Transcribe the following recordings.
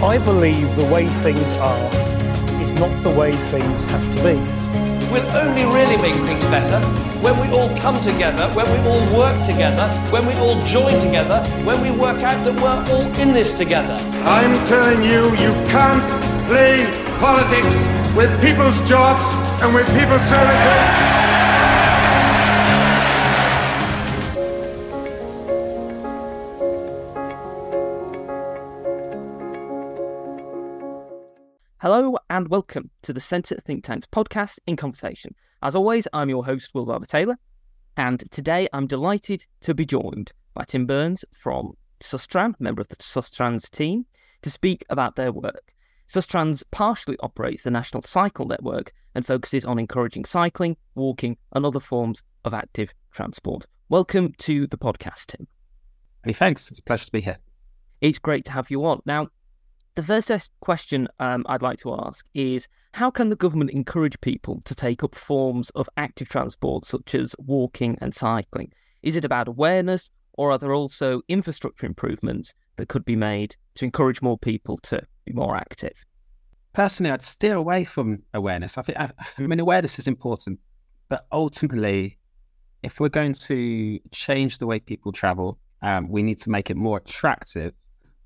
I believe the way things are is not the way things have to be. We'll only really make things better when we all come together, when we all work together, when we all join together, when we work out that we're all in this together. I'm telling you, you can't play politics with people's jobs and with people's services. Hello and welcome to the Centre Think Tanks podcast in conversation. As always, I'm your host, Will Barber Taylor, and today I'm delighted to be joined by Tim Burns from Sustrans, member of the Sustrans team, to speak about their work. Sustrans partially operates the National Cycle Network and focuses on encouraging cycling, walking, and other forms of active transport. Welcome to the podcast, Tim. Hey, thanks. It's a pleasure to be here. It's great to have you on. Now, the first question um, I'd like to ask is how can the government encourage people to take up forms of active transport such as walking and cycling? Is it about awareness or are there also infrastructure improvements that could be made to encourage more people to be more active? Personally, I'd steer away from awareness. I think, I, mean, awareness is important, but ultimately, if we're going to change the way people travel, um, we need to make it more attractive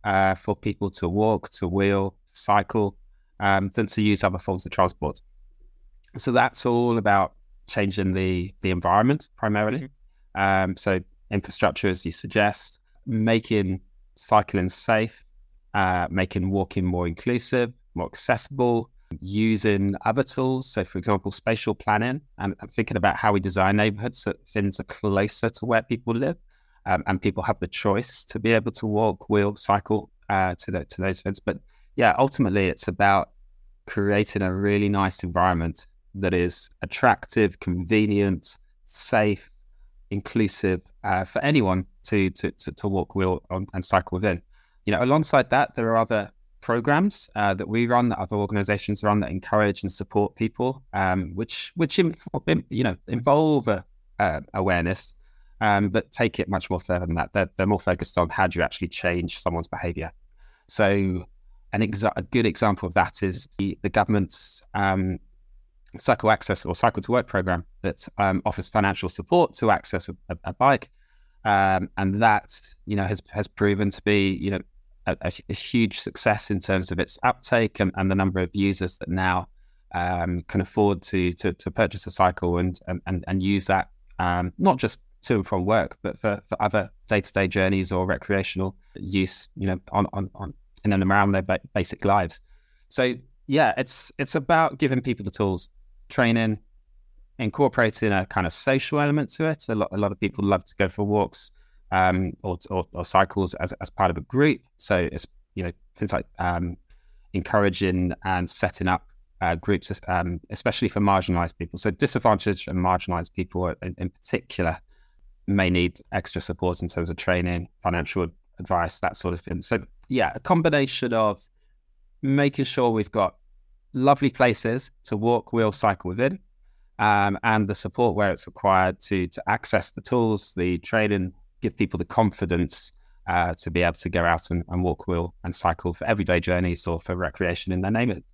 uh, for people to walk, to wheel, to cycle, um, than to use other forms of transport. So that's all about changing the the environment primarily. Mm-hmm. Um, so infrastructure, as you suggest, making cycling safe, uh, making walking more inclusive, more accessible, using other tools. So, for example, spatial planning and, and thinking about how we design neighborhoods so things are closer to where people live um, and people have the choice to be able to walk, wheel, cycle uh, to, the, to those events. But yeah, ultimately, it's about creating a really nice environment that is attractive, convenient, safe, inclusive uh, for anyone to, to, to, to walk, wheel, on, and cycle within. You know, alongside that, there are other programs uh, that we run, that other organisations run, that encourage and support people, um, which which you know involve uh, awareness, um, but take it much more further than that. They're, they're more focused on how do you actually change someone's behaviour. So, an exa- a good example of that is the, the government's um, cycle access or cycle to work program that um, offers financial support to access a, a, a bike, um, and that you know has has proven to be you know a, a huge success in terms of its uptake and, and the number of users that now um, can afford to, to, to purchase a cycle and and and use that um, not just to and from work, but for, for other day to day journeys or recreational use, you know, on, on, on in and around their ba- basic lives. So yeah, it's it's about giving people the tools, training, incorporating a kind of social element to it. A lot a lot of people love to go for walks um, or, or, or cycles as as part of a group. So it's you know things like um, encouraging and setting up uh, groups, um, especially for marginalized people. So disadvantaged and marginalized people in, in particular may need extra support in terms of training, financial advice, that sort of thing. So, yeah, a combination of making sure we've got lovely places to walk, wheel, cycle within, um, and the support where it's required to to access the tools, the training, give people the confidence uh, to be able to go out and, and, walk, wheel, and cycle for everyday journeys or for recreation in their neighbourhoods.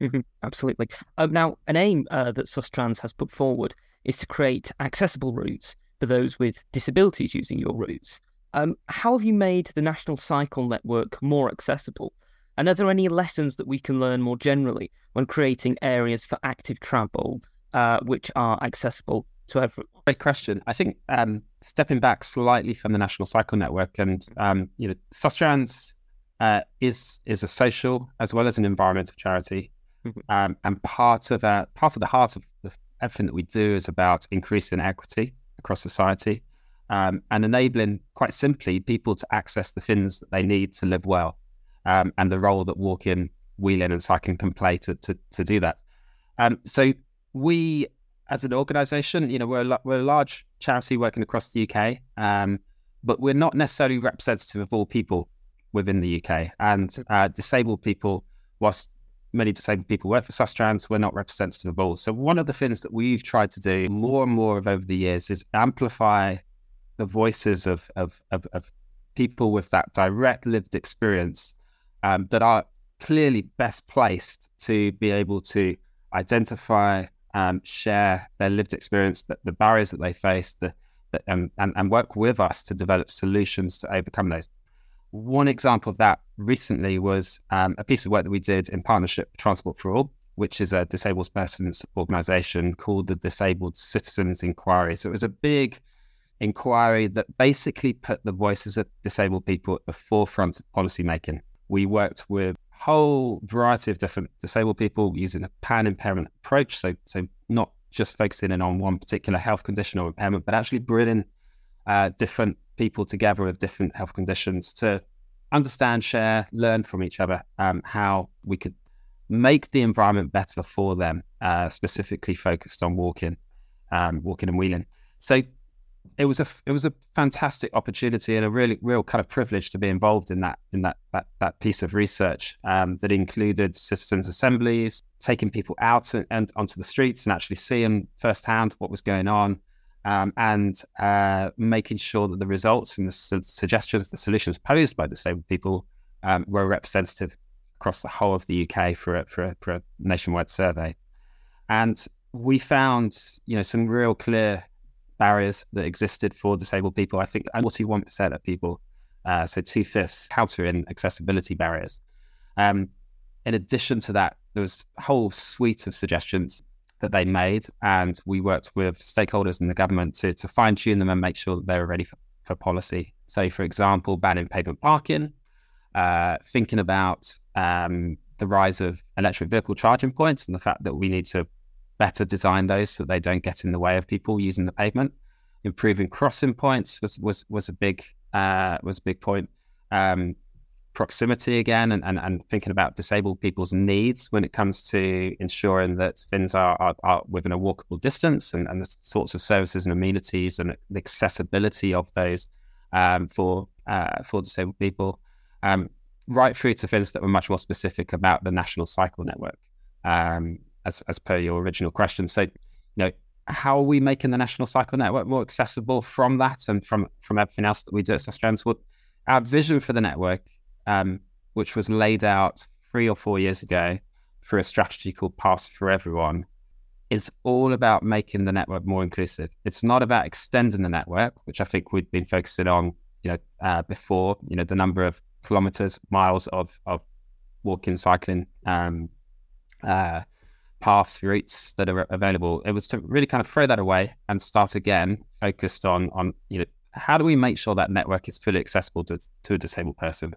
Mm-hmm. Absolutely. Um, now, an aim uh, that Sustrans has put forward is to create accessible routes for those with disabilities using your routes. Um, how have you made the National Cycle Network more accessible? And are there any lessons that we can learn more generally when creating areas for active travel uh, which are accessible to everyone? Great question. I think um, stepping back slightly from the National Cycle Network, and um, you know, Sustrans uh, is is a social as well as an environmental charity, mm-hmm. um, and part of that, part of the heart of the, everything that we do is about increasing equity across society um, and enabling, quite simply, people to access the things that they need to live well um, and the role that walking, wheeling, and cycling can play to, to, to do that. Um, so, we as an organization, you know, we're a, we're a large charity working across the UK, um, but we're not necessarily representative of all people within the UK. And uh, disabled people, whilst many disabled people work for Sustrans, we're not representative of all. So one of the things that we've tried to do more and more of over the years is amplify the voices of of, of, of people with that direct lived experience um, that are clearly best placed to be able to identify, um, share their lived experience, the, the barriers that they face, the, the, and, and work with us to develop solutions to overcome those. One example of that recently was um, a piece of work that we did in partnership with Transport for All, which is a disabled persons organization called the Disabled Citizens Inquiry. So it was a big inquiry that basically put the voices of disabled people at the forefront of policymaking. We worked with a whole variety of different disabled people using a pan impairment approach. So, so not just focusing in on one particular health condition or impairment, but actually bringing uh, different people together with different health conditions to understand, share, learn from each other um, how we could make the environment better for them, uh, specifically focused on walking, um, walking and wheeling. So it was a it was a fantastic opportunity and a really real kind of privilege to be involved in that in that that, that piece of research um, that included citizens assemblies, taking people out and, and, onto the streets and actually seeing firsthand what was going on, um, and uh, making sure that the results and the su- suggestions, the solutions posed by disabled people um, were representative across the whole of the UK for a, for a, for a nationwide survey, and we found you know some real clear barriers that existed for disabled people. I think 41% of people, uh, so two fifths, countering accessibility barriers. Um, in addition to that, there was a whole suite of suggestions that they made, and we worked with stakeholders in the government to, to fine tune them and make sure that they were ready for, for policy. So, for example, banning pavement parking, uh, thinking about um, the rise of electric vehicle charging points and the fact that we need to better design those so they don't get in the way of people using the pavement. Improving crossing points was was was a big uh, was a big point. Um, proximity again, and, and and thinking about disabled people's needs when it comes to ensuring that things are, are, are within a walkable distance, and, and the sorts of services and amenities and the accessibility of those um, for uh, for disabled people. Um, right through to things that were much more specific about the national cycle network. Um, as, as per your original question. So, you know, how are we making the National Cycle Network more accessible from that and from from everything else that we do at Sustrans? Well, our vision for the network, um, which was laid out three or four years ago through a strategy called Paths for Everyone, is all about making the network more inclusive. It's not about extending the network, which I think we've been focusing on, you know, uh, before. You know, the number of kilometers, miles of of walking, cycling, um, uh, paths, routes that are available. It was to really kind of throw that away and start again, focused on on you know how do we make sure that network is fully accessible to to a disabled person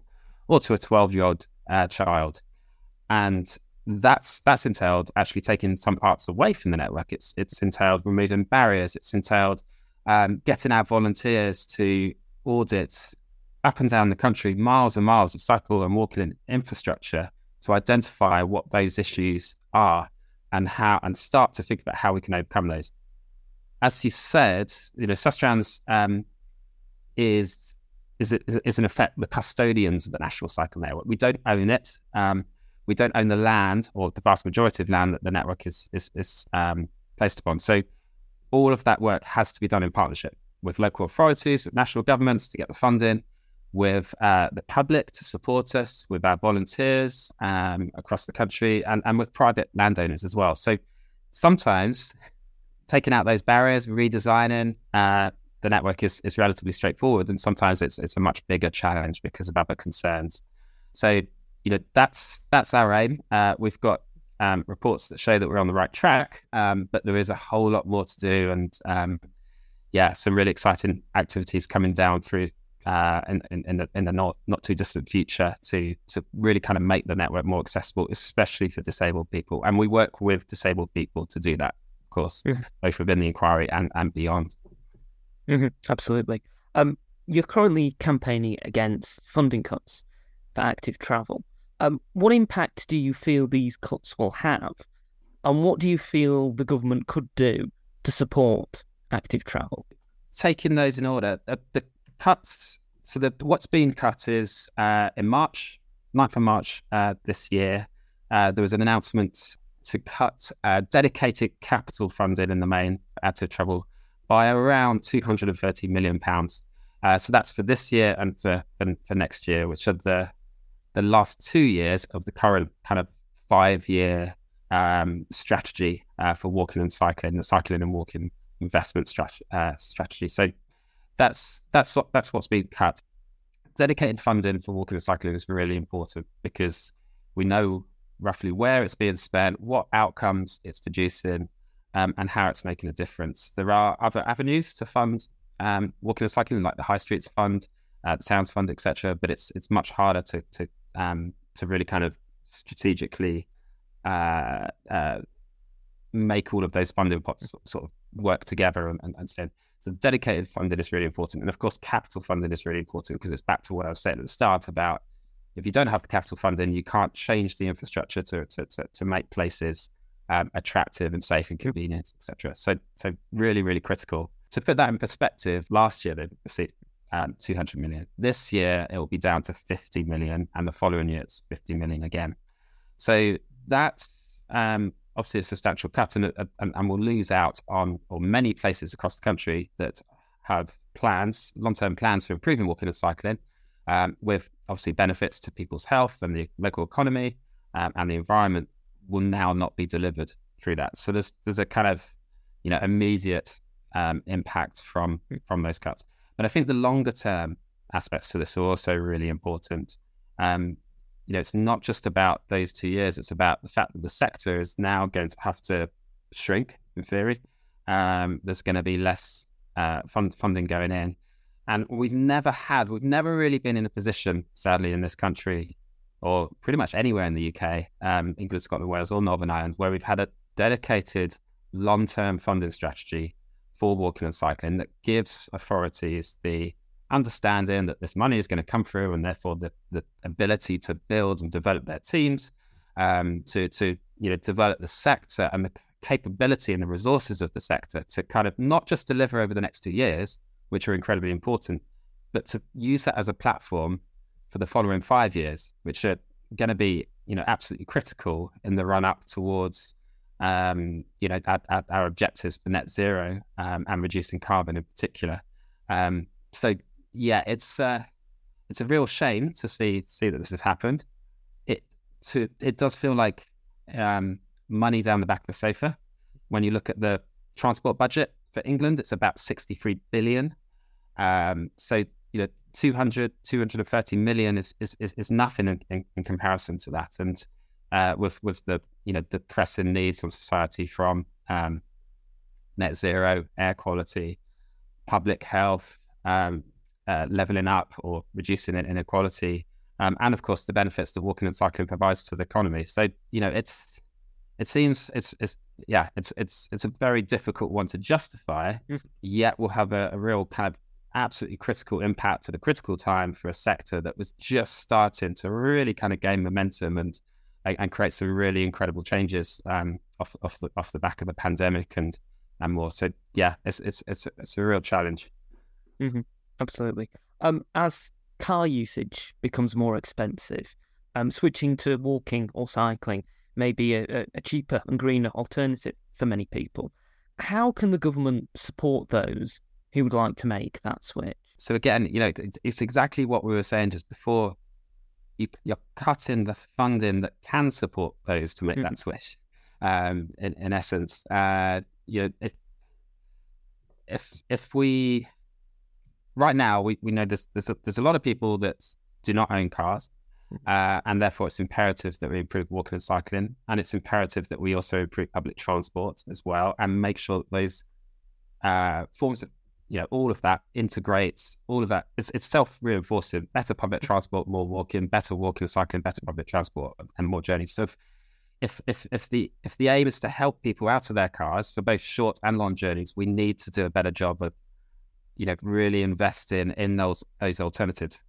or to a twelve year old uh, child, and that's that's entailed actually taking some parts away from the network. It's it's entailed removing barriers. It's entailed um, getting our volunteers to audit up and down the country miles and miles of cycle and walking infrastructure to identify what those issues are and how and start to think about how we can overcome those. As you said, you know, Sustrans um, is is is in effect the custodians of the national cycle network. We don't own it. Um, we don't own the land or the vast majority of land that the network is is, is um, placed upon. So all of that work has to be done in partnership with local authorities, with national governments to get the funding, with uh, the public to support us, with our volunteers um, across the country, and, and with private landowners as well. So sometimes taking out those barriers, redesigning uh, the network is, is relatively straightforward, and sometimes it's it's a much bigger challenge because of other concerns. So you know that's that's our aim. Uh, we've got um, reports that show that we're on the right track, um, but there is a whole lot more to do, and um, yeah, some really exciting activities coming down through uh, in, in, in, the, in the not, not too distant future to, to really kind of make the network more accessible, especially for disabled people. And we work with disabled people to do that, of course, mm-hmm. both within the inquiry and, and beyond. Mm-hmm. Absolutely. Um, you're currently campaigning against funding cuts for active travel. Um, what impact do you feel these cuts will have? And what do you feel the government could do to support active travel? Taking those in order, the, the cuts. So the, what's been cut is uh, in March, 9th of March uh, this year, uh, there was an announcement to cut uh, dedicated capital funding in the main active travel by around 230 million pounds. Uh, so that's for this year and for, for, next year, which are the the last two years of the current kind of five year um, strategy uh, for walking and cycling, the cycling and walking investment strat- uh, strategy. So that's that's what that's what's being cut. Dedicated funding for walking and cycling is really important because we know roughly where it's being spent, what outcomes it's producing, um, and how it's making a difference. There are other avenues to fund um, walking and cycling, like the High Streets Fund, uh, the Towns Fund, etc. But it's it's much harder to to um, to really kind of strategically uh, uh, make all of those funding pots sort of work together and, and, and so, so dedicated funding is really important and of course capital funding is really important because it's back to what i was saying at the start about if you don't have the capital funding you can't change the infrastructure to to, to, to make places um, attractive and safe and convenient etc so so really really critical. To put that in perspective last year they received um, 200 million. This year it will be down to 50 million and the following year it's 50 million again. So that's um, obviously a substantial cut, and, and, and we'll lose out on or many places across the country that have plans, long-term plans for improving walking and cycling, um, with obviously benefits to people's health and the local economy um, and the environment, will now not be delivered through that. So there's there's a kind of you know immediate um, impact from from those cuts. But I think the longer term aspects to this are also really important. Um, you know, it's not just about those two years. It's about the fact that the sector is now going to have to shrink in theory. Um, there's going to be less uh, fund, funding going in. And we've never had, we've never really been in a position, sadly, in this country or pretty much anywhere in the UK, um, England, Scotland, Wales, or Northern Ireland, where we've had a dedicated long term funding strategy for walking and cycling that gives authorities the understanding that this money is going to come through and therefore the, the ability to build and develop their teams, um, to, to you know, develop the sector and the capability and the resources of the sector to kind of not just deliver over the next two years, which are incredibly important, but to use that as a platform for the following five years, which are going to be, you know, absolutely critical in the run up towards, um, you know, our, our, objectives for net zero um, and reducing carbon in particular. Um, so yeah, it's uh, it's a real shame to see see that this has happened. It to it does feel like um, money down the back of the sofa. When you look at the transport budget for England, it's about 63 billion. Um, so you know 200 230 million is is, is, is nothing in, in, in, comparison to that and uh, with with the you know the pressing needs of society from um, net zero air quality public health um, uh, leveling up or reducing inequality, um, and of course the benefits that walking and cycling provides to the economy. So you know, it's it seems it's it's yeah, it's it's it's a very difficult one to justify. Mm-hmm. Yet will have a, a real kind of absolutely critical impact at a critical time for a sector that was just starting to really kind of gain momentum and and create some really incredible changes um, off off the off the back of the pandemic and and more. So yeah, it's it's it's it's a real challenge. Mm-hmm. Absolutely. Um, as car usage becomes more expensive, um, switching to walking or cycling may be a, a cheaper and greener alternative for many people. How can the government support those who would like to make that switch? So again, you know, it's exactly what we were saying just before. You, are cutting the funding that can support those to make mm. that switch. Um, in, in essence, uh, you know, if if if we right now we, we know there's there's a, there's a lot of people that do not own cars, mm-hmm. uh, and therefore it's imperative that we improve walking and cycling, and it's imperative that we also improve public transport as well, and make sure that those uh, forms of you know all of that integrates all of that. It's, it's self reinforcing. Better public mm-hmm. transport, more walking, better walking cycling, better public transport, and more journeys. So. If, if, if, if the if the aim is to help people out of their cars for both short and long journeys, we need to do a better job of you know, really invest in in those those alternatives.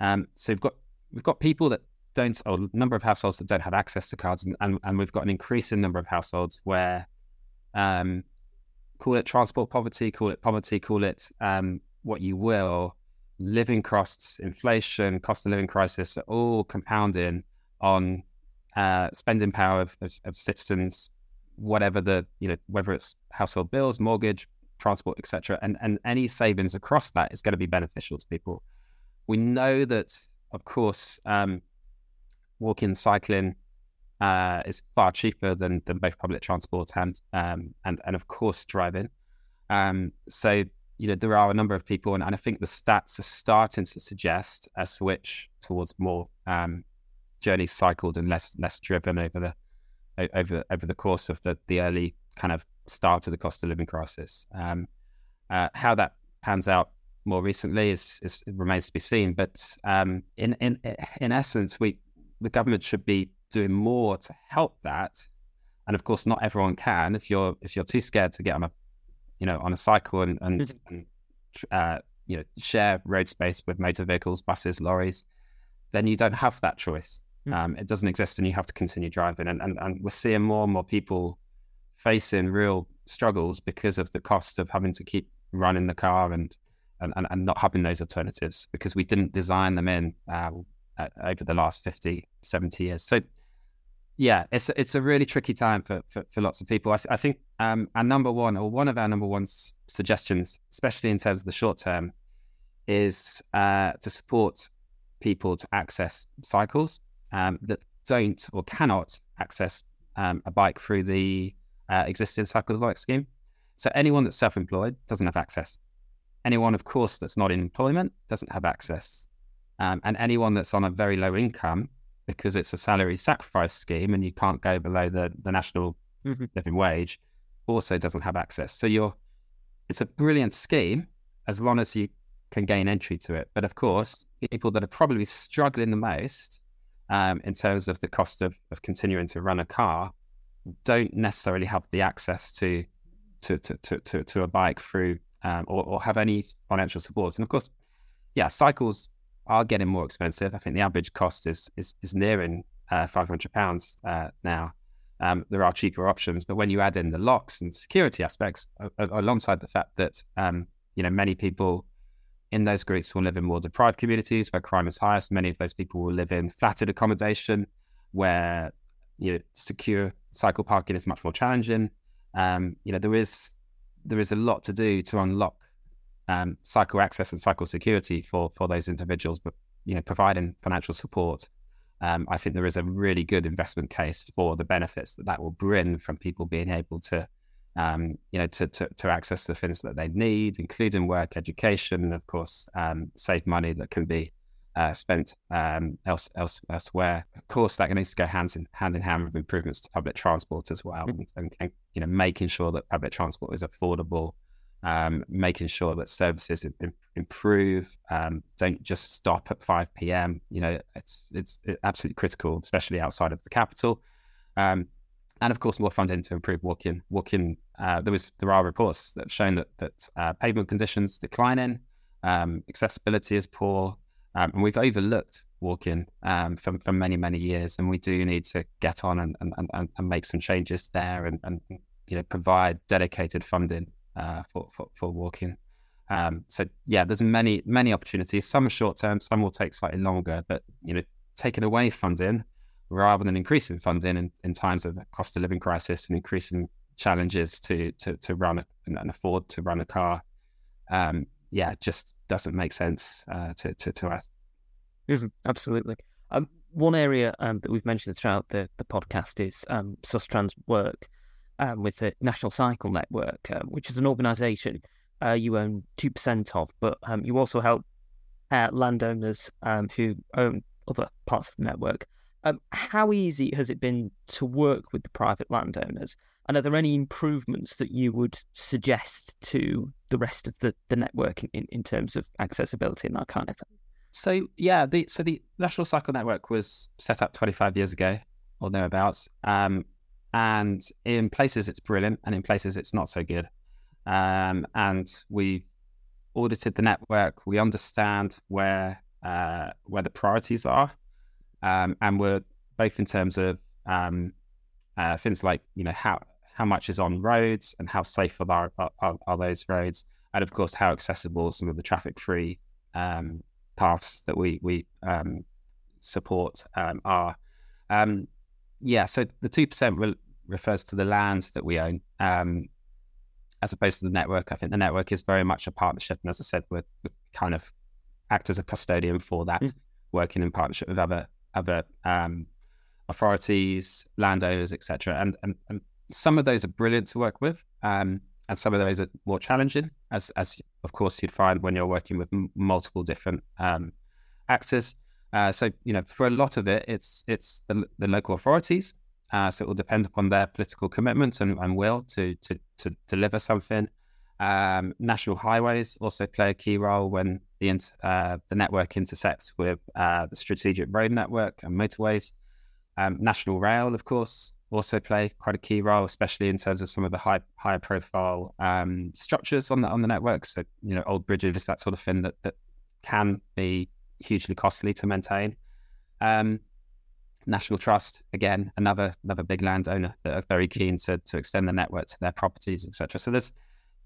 Um, so we've got we've got people that don't, or a number of households that don't have access to cars, and, and, and we've got an increasing number of households where, um, call it transport poverty, call it poverty, call it um, what you will, living costs, inflation, cost of living crisis are all compounding on uh, spending power of, of, of citizens, whatever the you know whether it's household bills, mortgage, transport, etc. And and any savings across that is going to be beneficial to people. We know that, of course, um, walking, cycling uh, is far cheaper than, than both public transport and um, and and of course driving. Um, so you know there are a number of people, and, and, I think the stats are starting to suggest a switch towards more um, journeys cycled and less less driven over the over over the course of the the early kind of start of the cost of living crisis. Um, uh, how that pans out more recently is, is remains to be seen. But um, in in in essence, we the government should be doing more to help that. And of course, not everyone can. If you're if you're too scared to get on a you know on a cycle and and, mm-hmm. and uh, you know share road space with motor vehicles, buses, lorries, then you don't have that choice. Mm-hmm. Um, it doesn't exist, and you have to continue driving. And, and and we're seeing more and more people facing real struggles because of the cost of having to keep running the car and and, and, and not having those alternatives because we didn't design them in uh, over the last 50, 70 years. So, yeah, it's it's a really tricky time for, for, for lots of people. I, th- I think um, our number one, or one of our number one suggestions, especially in terms of the short term, is uh, to support people to access cycles um, that don't or cannot access um, a bike through the uh, existing cycle bike scheme. So anyone that's self-employed doesn't have access Anyone, of course, that's not in employment doesn't have access. Um, and anyone that's on a very low income, because it's a salary sacrifice scheme and you can't go below the, the national mm-hmm. living wage, also doesn't have access. So you're, it's a brilliant scheme as long as you can gain entry to it. But of course, people that are probably struggling the most um, in terms of the cost of, of continuing to run a car don't necessarily have the access to to to to, to, to a bike through um, or, or, have any financial support. And of course, yeah, cycles are getting more expensive. I think the average cost is is, is nearing uh, five hundred pounds uh, now. Um, there are cheaper options, but when you add in the locks and security aspects, uh, alongside the fact that um, you know many people in those groups will live in more deprived communities where crime is highest. Many of those people will live in flatted accommodation where you know secure cycle parking is much more challenging. Um, you know there is there is a lot to do to unlock um, cycle access and cycle security for for those individuals. But you know, providing financial support, um, I think there is a really good investment case for the benefits that that will bring from people being able to, um, you know, to, to, to access the things that they need, including work, education, and of course, um, save money that can be uh, spent um, else, else, elsewhere. Of course, that needs to go hand in hand in hand with improvements to public transport as well, mm-hmm. and, and, you know making sure that public transport is affordable, um, making sure that services improve, um, don't just stop at five p.m. You know, it's it's absolutely critical, especially outside of the capital. Um, and of course, more funding to improve walking. Walking. Uh, there was there are reports that shown that that uh, pavement conditions declining, um, accessibility is poor, um, and we've overlooked walking um, for, for many, many years. And we do need to get on and, and, and, and make some changes there and, and you know, provide dedicated funding uh, for, for, for walking. Um, so yeah, there's many, many opportunities. Some are short term, some will take slightly longer, but you know, taking away funding rather than increasing funding in, in times of the cost of living crisis and increasing challenges to to, to run and afford to run a car, um, yeah, just doesn't make sense uh, to, to, to us. Mm-hmm, absolutely. Um, one area um, that we've mentioned throughout the, the podcast is um, Sustrans work um, with the National Cycle Network, um, which is an organisation uh, you own 2% of, but um, you also help uh, landowners um, who own other parts of the network. Um, how easy has it been to work with the private landowners? And are there any improvements that you would suggest to the rest of the, the network in, in terms of accessibility and that kind of thing? So yeah, the so the National Cycle Network was set up 25 years ago or thereabouts, um, and in places it's brilliant, and in places it's not so good. Um, and we audited the network. We understand where uh, where the priorities are, um, and we're both in terms of um, uh, things like you know how how much is on roads and how safe are, are, are those roads, and of course how accessible some of the traffic free um, paths that we we um, support um, are. Um, yeah, so the two percent refers to the land that we own, um, as opposed to the network. I think the network is very much a partnership, and as I said, we're, we're kind of act as a custodian for that, mm. working in partnership with other other um, authorities, landowners, etc. And, and and some of those are brilliant to work with, um, and some of those are more challenging, as as of course you'd find when you're working with m- multiple different um, actors. Uh, so you know, for a lot of it, it's it's the, the local authorities. Uh, so it will depend upon their political commitment and, and will to, to to deliver something. Um, national highways also play a key role when the uh, the network intersects with uh, the strategic road network and motorways. Um, national rail, of course, also play quite a key role, especially in terms of some of the high higher profile um, structures on the on the network. So you know, old bridges, that sort of thing that that can be hugely costly to maintain. Um, National Trust, again, another another big landowner that are very keen to to extend the network to their properties, etc. So there's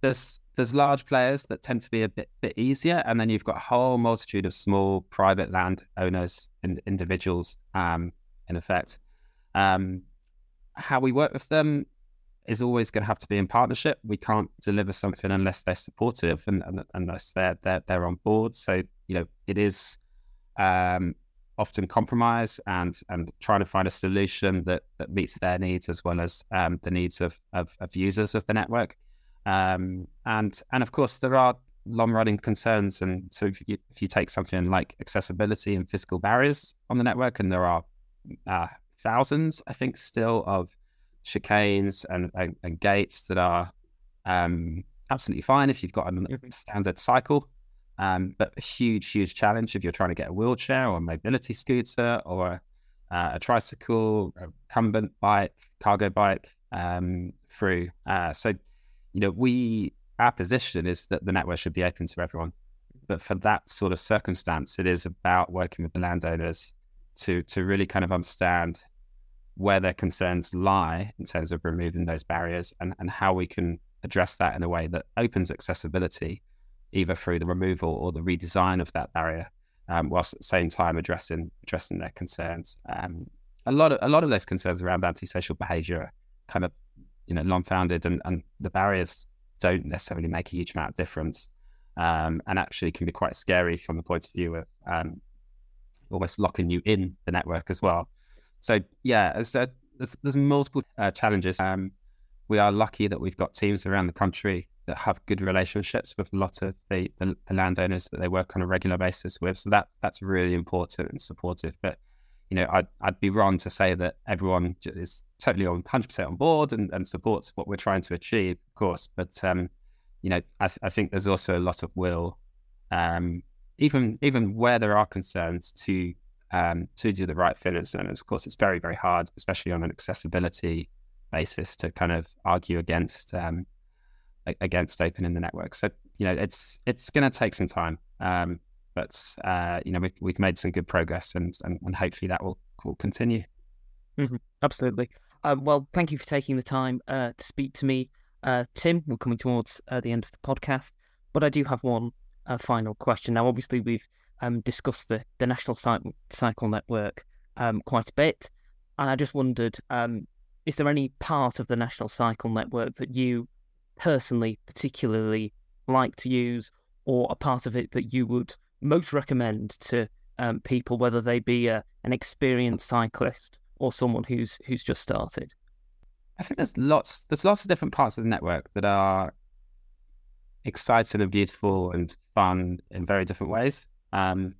there's there's large players that tend to be a bit bit easier, and then you've got a whole multitude of small private land owners and individuals, um, in effect. Um, how we work with them is always going to have to be in partnership. We can't deliver something unless they're supportive and, and unless they're, they're they're on board. So you know, it is um, often compromise and and trying to find a solution that that meets their needs as well as um, the needs of, of, of users of the network. Um, and and of course there are long running concerns. And so if you, if you take something like accessibility and physical barriers on the network, and there are uh, thousands, I think, still of chicanes and, and, and gates that are um, absolutely fine if you've got a standard cycle. Um, but a huge, huge challenge if you're trying to get a wheelchair or a mobility scooter or uh, a tricycle, a recumbent bike, cargo bike um, through. Uh, so you know, we our position is that the network should be open to everyone. But for that sort of circumstance, it is about working with the landowners to to really kind of understand where their concerns lie in terms of removing those barriers and, and how we can address that in a way that opens accessibility, either through the removal or the redesign of that barrier, um, whilst at the same time addressing addressing their concerns. Um, a lot of a lot of those concerns around antisocial behaviour kind of you know long-founded and, and the barriers don't necessarily make a huge amount of difference um, and actually can be quite scary from the point of view of um, almost locking you in the network as well so yeah uh, there's, there's, multiple uh, challenges um, we are lucky that we've got teams around the country that have good relationships with a lot of the, the, the landowners that they work on a regular basis with so that's that's really important and supportive but you know, I'd, I'd be wrong to say that everyone is totally on 100% on board and, and supports what we're trying to achieve, of course. But, um, you know, I, th- I think there's also a lot of will, um, even even where there are concerns to um, to do the right thing. And of course, it's very, very hard, especially on an accessibility basis, to kind of argue against um, against opening the network. So, you know, it's it's going to take some time. Um, but uh, you know we've, we've made some good progress, and and, and hopefully that will will continue. Mm-hmm. Absolutely. Um, well, thank you for taking the time uh, to speak to me, uh, Tim. We're coming towards uh, the end of the podcast, but I do have one uh, final question. Now, obviously, we've um, discussed the the National Cycle, Cycle Network um, quite a bit, and I just wondered, um, is there any part of the National Cycle Network that you personally particularly like to use, or a part of it that you would most recommend to um, people, whether they be a, an experienced cyclist or someone who's who's just started? I think there's lots there's lots of different parts of the network that are exciting and beautiful and fun in very different ways. Um,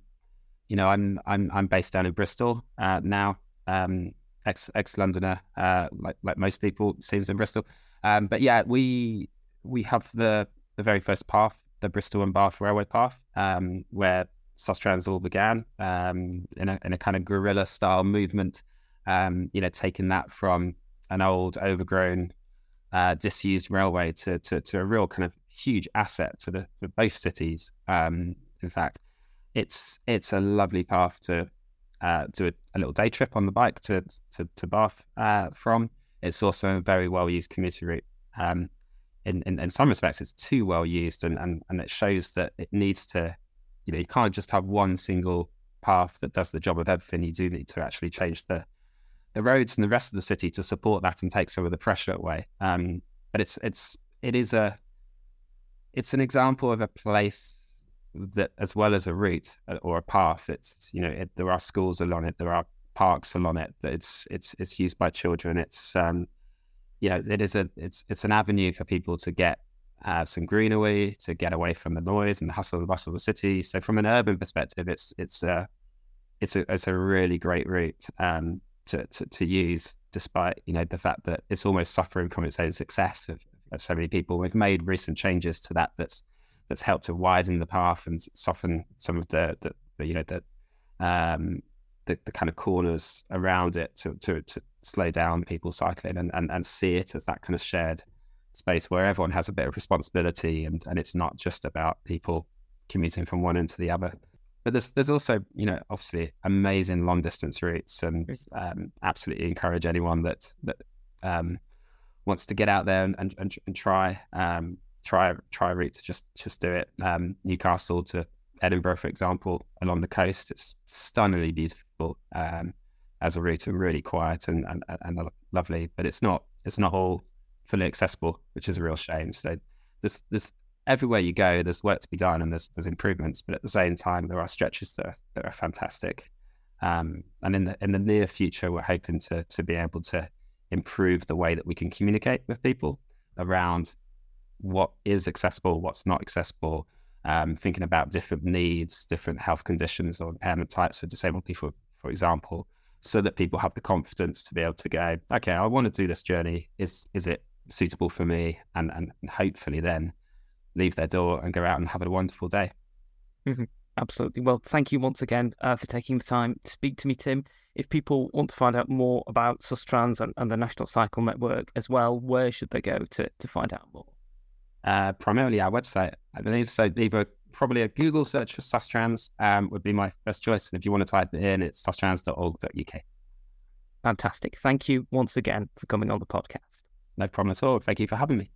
you know, I'm I'm I'm based down in Bristol uh, now, um, ex ex Londoner, uh, like like most people seems in Bristol. Um, but yeah, we we have the the very first path the Bristol and Bath Railway Path, um, where Sustrans all began um, in, a, in a kind of guerrilla style movement. Um, you know, taking that from an old, overgrown, uh, disused railway to, to, to a real kind of huge asset for the for both cities. Um, in fact, it's it's a lovely path to uh, do a, a, little day trip on the bike to to, to Bath uh, from. It's also a very well used commuter route. Um, in, in, in some respects, it's too well used, and, and and it shows that it needs to, you know, you can't just have one single path that does the job of everything. You do need to actually change the the roads and the rest of the city to support that and take some of the pressure away. Um, but it's it's it is a it's an example of a place that, as well as a route uh, or a path, it's you know it, there are schools along it, there are parks along it. That it's it's it's used by children. It's um, you know, it is a it's it's an avenue for people to get uh, some greenery, to get away from the noise and the hustle and bustle of the city. So from an urban perspective, it's it's a it's a it's a really great route um, to, to to use, despite you know the fact that it's almost suffering from its own success of, of so many people. We've made recent changes to that that's that's helped to widen the path and soften some of the, the, the you know the um, the, the kind of corners around it to, to, to slow down people cycling and, and, and see it as that kind of shared space where everyone has a bit of responsibility and, and it's not just about people commuting from one end to the other. But there's there's also you know obviously amazing long distance routes and um, absolutely encourage anyone that that um, wants to get out there and and, and, and try um, try try a route to just just do it. Um, Newcastle to Edinburgh, for example, along the coast, it's stunningly beautiful um, as a route and really quiet and, and and lovely. But it's not it's not all fully accessible, which is a real shame. So there's there's everywhere you go, there's work to be done and there's there's improvements. But at the same time, there are stretches that are, that are fantastic. Um, and in the in the near future, we're hoping to to be able to improve the way that we can communicate with people around what is accessible, what's not accessible, um, thinking about different needs, different health conditions or impairment types for disabled people, for example, so that people have the confidence to be able to go, okay, I want to do this journey. Is is it suitable for me? And and hopefully then leave their door and go out and have a wonderful day. Mm-hmm. Absolutely. Well, thank you once again uh, for taking the time to speak to me, Tim. If people want to find out more about Sustrans and, and the National Cycle Network as well, where should they go to, to find out more? uh, primarily our website, I believe. So either probably a Google search for Sustrans um, would be my first choice. And if you want to type it in, it's sustrans.org.uk. Fantastic. Thank you once again for coming on the podcast. No problem at all. Thank you for having me.